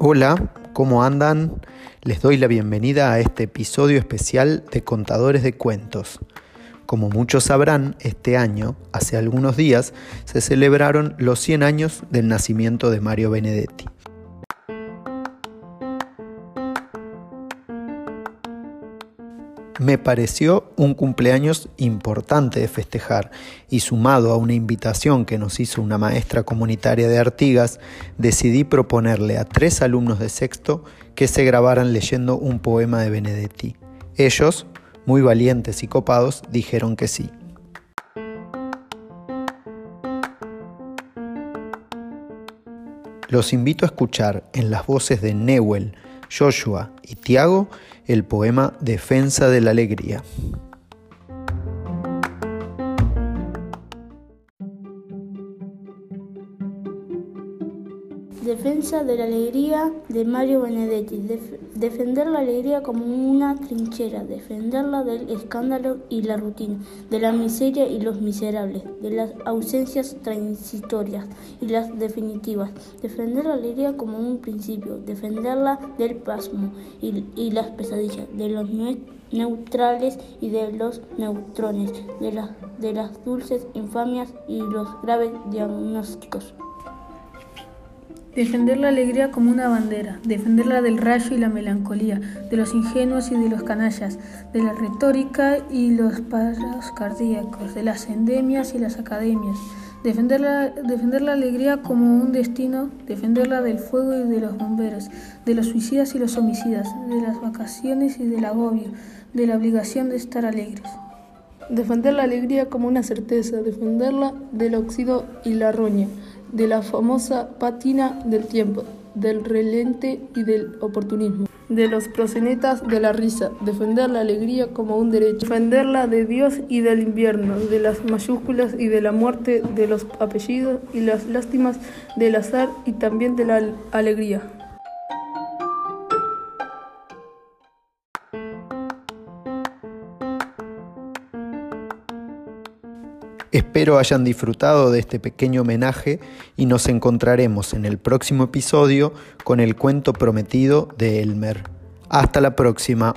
Hola, ¿cómo andan? Les doy la bienvenida a este episodio especial de Contadores de Cuentos. Como muchos sabrán, este año, hace algunos días, se celebraron los 100 años del nacimiento de Mario Benedetti. Me pareció un cumpleaños importante de festejar y sumado a una invitación que nos hizo una maestra comunitaria de Artigas, decidí proponerle a tres alumnos de sexto que se grabaran leyendo un poema de Benedetti. Ellos, muy valientes y copados, dijeron que sí. Los invito a escuchar en las voces de Newell, Joshua y Tiago el poema Defensa de la Alegría. Defensa de la alegría de Mario Benedetti. defender la alegría como una trinchera, defenderla del escándalo y la rutina, de la miseria y los miserables, de las ausencias transitorias y las definitivas. Defender la alegría como un principio, defenderla del pasmo y, las pesadillas, de los neutrales y de los neutrones, de de las dulces infamias y los graves diagnósticos. Defender la alegría como una bandera, defenderla del rayo y la melancolía, de los ingenuos y de los canallas, de la retórica y los paros cardíacos, de las endemias y las academias. Defender defender la alegría como un destino, defenderla del fuego y de los bomberos, de los suicidas y los homicidas, de las vacaciones y del agobio, de la obligación de estar alegres. Defender la alegría como una certeza, defenderla del óxido y la roña de la famosa pátina del tiempo, del relente y del oportunismo, de los prosenetas de la risa, defender la alegría como un derecho, defenderla de Dios y del invierno, de las mayúsculas y de la muerte, de los apellidos y las lástimas del azar y también de la alegría. Espero hayan disfrutado de este pequeño homenaje y nos encontraremos en el próximo episodio con el cuento prometido de Elmer. Hasta la próxima.